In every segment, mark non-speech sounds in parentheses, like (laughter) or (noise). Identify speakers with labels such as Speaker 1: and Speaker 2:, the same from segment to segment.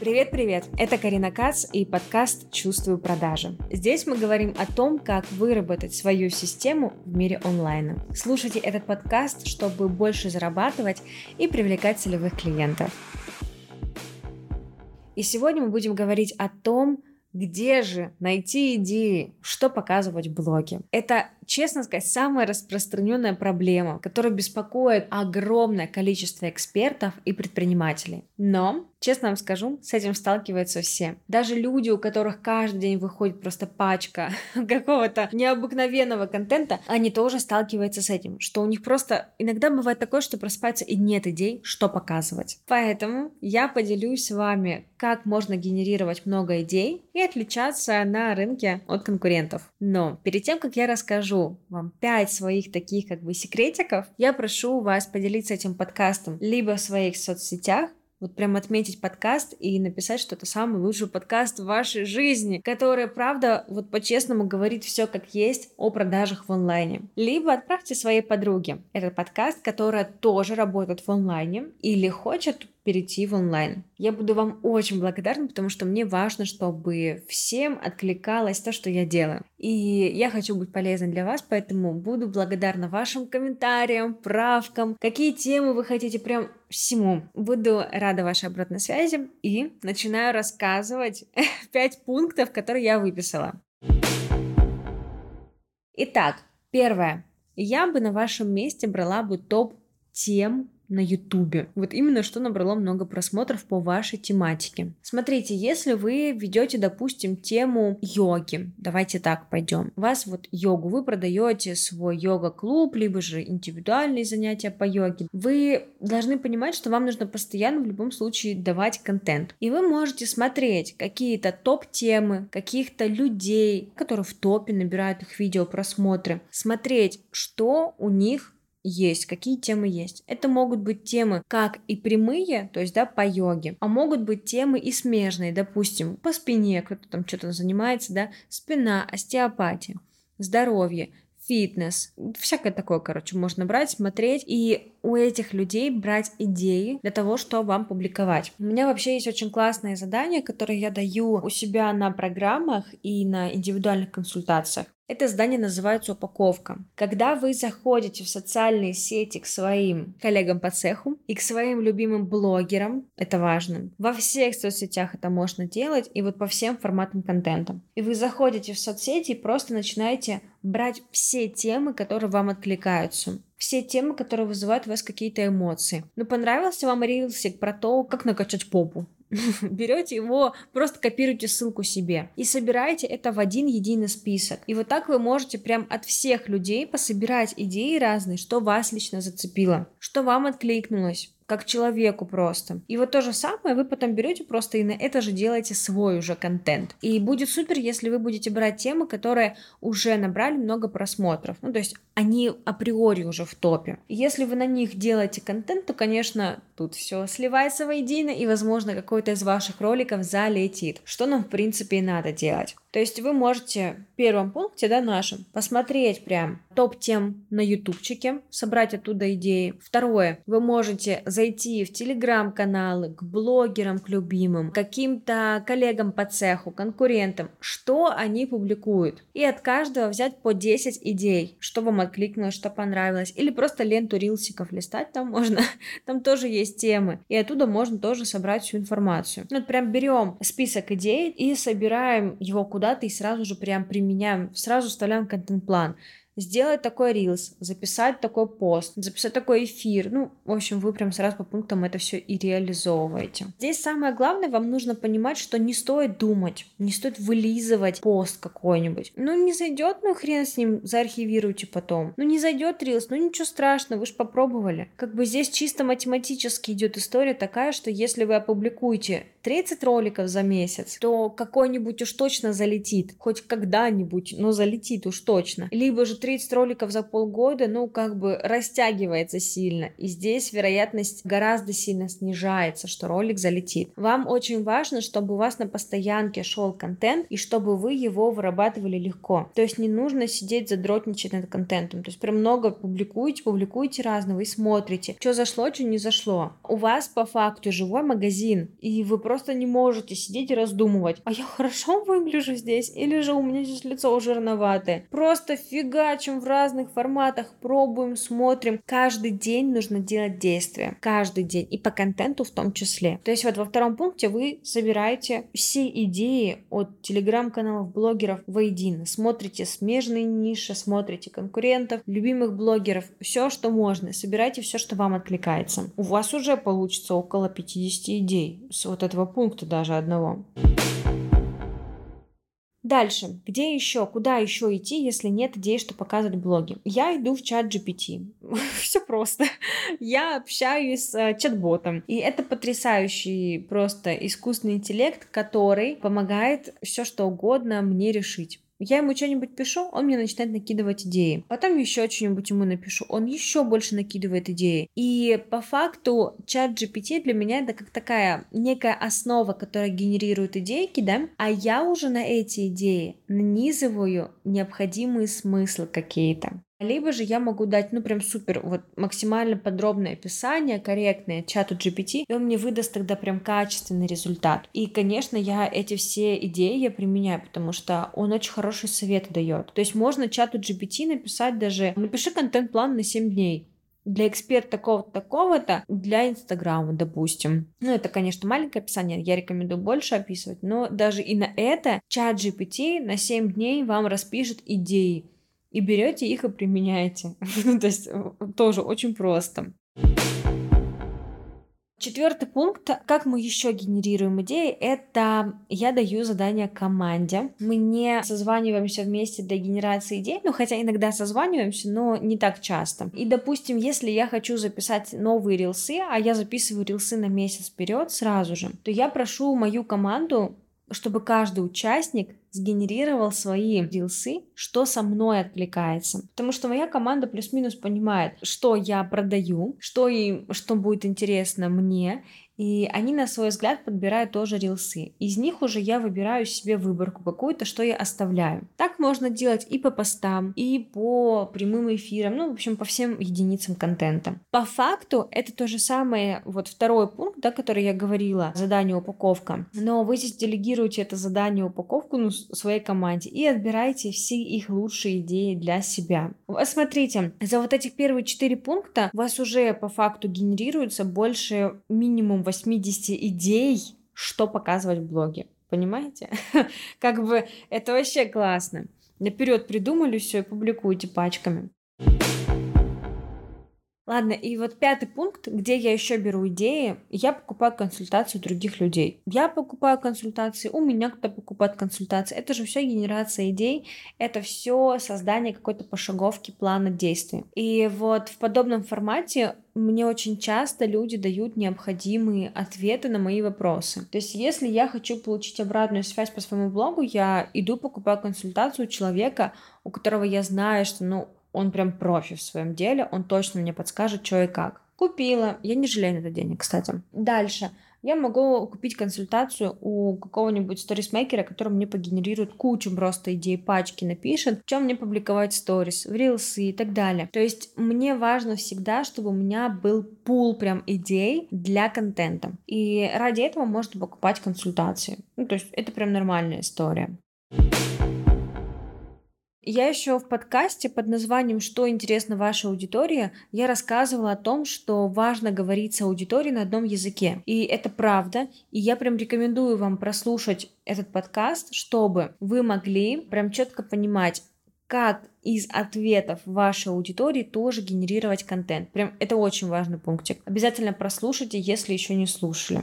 Speaker 1: Привет-привет! Это Карина Кац и подкаст «Чувствую продажи». Здесь мы говорим о том, как выработать свою систему в мире онлайна. Слушайте этот подкаст, чтобы больше зарабатывать и привлекать целевых клиентов. И сегодня мы будем говорить о том, где же найти идеи, что показывать в блоге. Это честно сказать, самая распространенная проблема, которая беспокоит огромное количество экспертов и предпринимателей. Но, честно вам скажу, с этим сталкиваются все. Даже люди, у которых каждый день выходит просто пачка (laughs) какого-то необыкновенного контента, они тоже сталкиваются с этим, что у них просто иногда бывает такое, что просыпается и нет идей, что показывать. Поэтому я поделюсь с вами, как можно генерировать много идей и отличаться на рынке от конкурентов. Но перед тем, как я расскажу вам 5 своих таких как бы секретиков, я прошу вас поделиться этим подкастом либо в своих соцсетях, вот прям отметить подкаст и написать, что это самый лучший подкаст в вашей жизни, который, правда, вот по-честному говорит все как есть о продажах в онлайне. Либо отправьте своей подруге этот подкаст, которая тоже работает в онлайне или хочет перейти в онлайн. Я буду вам очень благодарна, потому что мне важно, чтобы всем откликалось то, что я делаю. И я хочу быть полезной для вас, поэтому буду благодарна вашим комментариям, правкам, какие темы вы хотите, прям всему. Буду рада вашей обратной связи и начинаю рассказывать (laughs) пять пунктов, которые я выписала. Итак, первое. Я бы на вашем месте брала бы топ тем, на Ютубе. Вот именно что набрало много просмотров по вашей тематике. Смотрите, если вы ведете, допустим, тему йоги, давайте так пойдем. Вас вот йогу, вы продаете свой йога-клуб, либо же индивидуальные занятия по йоге. Вы должны понимать, что вам нужно постоянно в любом случае давать контент. И вы можете смотреть какие-то топ-темы, каких-то людей, которые в топе набирают их видео просмотры, смотреть, что у них есть, какие темы есть. Это могут быть темы как и прямые, то есть, да, по йоге, а могут быть темы и смежные, допустим, по спине, кто-то там что-то занимается, да, спина, остеопатия, здоровье, фитнес, всякое такое, короче, можно брать, смотреть и у этих людей брать идеи для того, чтобы вам публиковать. У меня вообще есть очень классное задание, которое я даю у себя на программах и на индивидуальных консультациях. Это задание называется упаковка. Когда вы заходите в социальные сети к своим коллегам по цеху и к своим любимым блогерам, это важно, во всех соцсетях это можно делать, и вот по всем форматам контента. И вы заходите в соцсети и просто начинаете брать все темы, которые вам откликаются все темы, которые вызывают у вас какие-то эмоции. Ну, понравился вам рилсик про то, как накачать попу? (laughs) берете его, просто копируете ссылку себе и собираете это в один единый список. И вот так вы можете прям от всех людей пособирать идеи разные, что вас лично зацепило, что вам откликнулось как человеку просто. И вот то же самое вы потом берете просто и на это же делаете свой уже контент. И будет супер, если вы будете брать темы, которые уже набрали много просмотров. Ну, то есть они априори уже в топе. Если вы на них делаете контент, то, конечно, тут все сливается воедино, и, возможно, какой-то из ваших роликов залетит, что нам, в принципе, и надо делать. То есть вы можете в первом пункте, да, нашем, посмотреть прям топ-тем на ютубчике, собрать оттуда идеи. Второе, вы можете зайти в телеграм-каналы, к блогерам, к любимым, каким-то коллегам по цеху, конкурентам, что они публикуют. И от каждого взять по 10 идей, что вам откликнулось, что понравилось. Или просто ленту рилсиков листать там можно, (laughs) там тоже есть темы. И оттуда можно тоже собрать всю информацию. Ну, вот прям берем список идей и собираем его куда-то и сразу же прям применяем, сразу вставляем контент-план сделать такой рилс, записать такой пост, записать такой эфир. Ну, в общем, вы прям сразу по пунктам это все и реализовываете. Здесь самое главное, вам нужно понимать, что не стоит думать, не стоит вылизывать пост какой-нибудь. Ну, не зайдет, ну хрен с ним, заархивируйте потом. Ну, не зайдет рилс, ну ничего страшного, вы же попробовали. Как бы здесь чисто математически идет история такая, что если вы опубликуете 30 роликов за месяц, то какой-нибудь уж точно залетит, хоть когда-нибудь, но залетит уж точно. Либо же 30 роликов за полгода, ну, как бы растягивается сильно. И здесь вероятность гораздо сильно снижается, что ролик залетит. Вам очень важно, чтобы у вас на постоянке шел контент, и чтобы вы его вырабатывали легко. То есть не нужно сидеть задротничать над контентом. То есть прям много публикуете, публикуете разного и смотрите, что зашло, что не зашло. У вас по факту живой магазин, и вы просто не можете сидеть и раздумывать, а я хорошо выгляжу здесь, или же у меня здесь лицо жирноватое. Просто фигачим в разных форматах, пробуем, смотрим. Каждый день нужно делать действия. Каждый день. И по контенту в том числе. То есть вот во втором пункте вы собираете все идеи от телеграм-каналов, блогеров воедино. Смотрите смежные ниши, смотрите конкурентов, любимых блогеров, все, что можно. Собирайте все, что вам откликается. У вас уже получится около 50 идей с вот этого пункта даже одного. Дальше. Где еще? Куда еще идти, если нет идей, что показывать в блоге? Я иду в чат GPT. (laughs) Все просто. Я общаюсь с э, чат-ботом. И это потрясающий просто искусственный интеллект, который помогает все что угодно мне решить. Я ему что-нибудь пишу, он мне начинает накидывать идеи. Потом еще что-нибудь ему напишу, он еще больше накидывает идеи. И по факту чат GPT для меня это как такая некая основа, которая генерирует идейки, да, а я уже на эти идеи нанизываю необходимые смыслы какие-то. Либо же я могу дать, ну, прям супер, вот максимально подробное описание, корректное чату GPT, и он мне выдаст тогда прям качественный результат. И, конечно, я эти все идеи я применяю, потому что он очень хороший совет дает. То есть можно чату GPT написать даже, напиши контент-план на 7 дней для эксперта такого-то, такого-то, для Инстаграма, допустим. Ну, это, конечно, маленькое описание, я рекомендую больше описывать, но даже и на это чат GPT на 7 дней вам распишет идеи и берете их и применяете. (laughs) То есть э, тоже очень просто. Четвертый пункт, как мы еще генерируем идеи, это я даю задание команде. Мы не созваниваемся вместе для генерации идей, ну хотя иногда созваниваемся, но не так часто. И допустим, если я хочу записать новые рилсы, а я записываю рилсы на месяц вперед сразу же, то я прошу мою команду чтобы каждый участник сгенерировал свои рилсы, что со мной откликается. Потому что моя команда плюс-минус понимает, что я продаю, что им, что будет интересно мне, и они на свой взгляд подбирают тоже рилсы. Из них уже я выбираю себе выборку какую-то, что я оставляю. Так можно делать и по постам, и по прямым эфирам, ну, в общем, по всем единицам контента. По факту это то же самое, вот второй пункт, да, который я говорила, задание упаковка. Но вы здесь делегируете это задание упаковку ну, своей команде и отбираете все их лучшие идеи для себя. Вот смотрите, за вот этих первые четыре пункта у вас уже по факту генерируется больше минимум 80 идей, что показывать в блоге. Понимаете? (laughs) Как бы это вообще классно. Наперед придумали все и публикуйте пачками. Ладно, и вот пятый пункт, где я еще беру идеи, я покупаю консультацию других людей. Я покупаю консультации, у меня кто-то покупает консультации. Это же все генерация идей, это все создание какой-то пошаговки плана действий. И вот в подобном формате мне очень часто люди дают необходимые ответы на мои вопросы. То есть, если я хочу получить обратную связь по своему блогу, я иду покупаю консультацию у человека, у которого я знаю, что, ну, он прям профи в своем деле, он точно мне подскажет, что и как. Купила, я не жалею на это денег, кстати. Дальше. Я могу купить консультацию у какого-нибудь сторисмейкера, который мне погенерирует кучу просто идей, пачки напишет, в чем мне публиковать сторис, в рилсы и так далее. То есть мне важно всегда, чтобы у меня был пул прям идей для контента. И ради этого можно покупать консультации. Ну, то есть это прям нормальная история. Я еще в подкасте под названием «Что интересно вашей аудитории» я рассказывала о том, что важно говорить с аудиторией на одном языке. И это правда. И я прям рекомендую вам прослушать этот подкаст, чтобы вы могли прям четко понимать, как из ответов вашей аудитории тоже генерировать контент. Прям это очень важный пунктик. Обязательно прослушайте, если еще не слушали.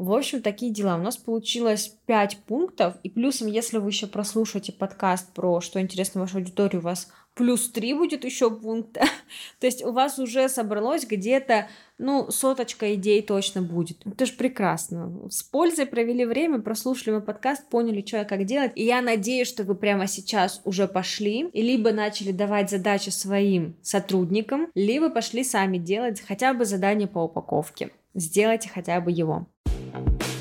Speaker 1: В общем, такие дела. У нас получилось 5 пунктов. И плюсом, если вы еще прослушаете подкаст про что интересно вашей аудитории, у вас плюс 3 будет еще пункта. (laughs) То есть у вас уже собралось где-то, ну, соточка идей точно будет. Это же прекрасно. С пользой провели время, прослушали мой подкаст, поняли, что и как делать. И я надеюсь, что вы прямо сейчас уже пошли и либо начали давать задачи своим сотрудникам, либо пошли сами делать хотя бы задание по упаковке. Сделайте хотя бы его. thank you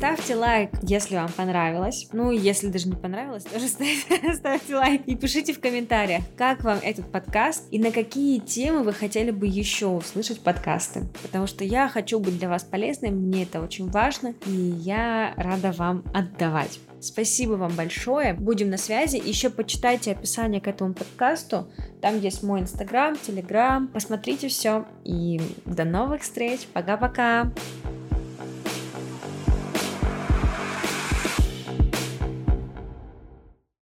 Speaker 1: Ставьте лайк, если вам понравилось. Ну, если даже не понравилось, тоже (laughs) ставьте, ставьте лайк. И пишите в комментариях, как вам этот подкаст и на какие темы вы хотели бы еще услышать подкасты. Потому что я хочу быть для вас полезной, мне это очень важно, и я рада вам отдавать. Спасибо вам большое. Будем на связи. Еще почитайте описание к этому подкасту. Там есть мой инстаграм, телеграм. Посмотрите все. И до новых встреч. Пока-пока.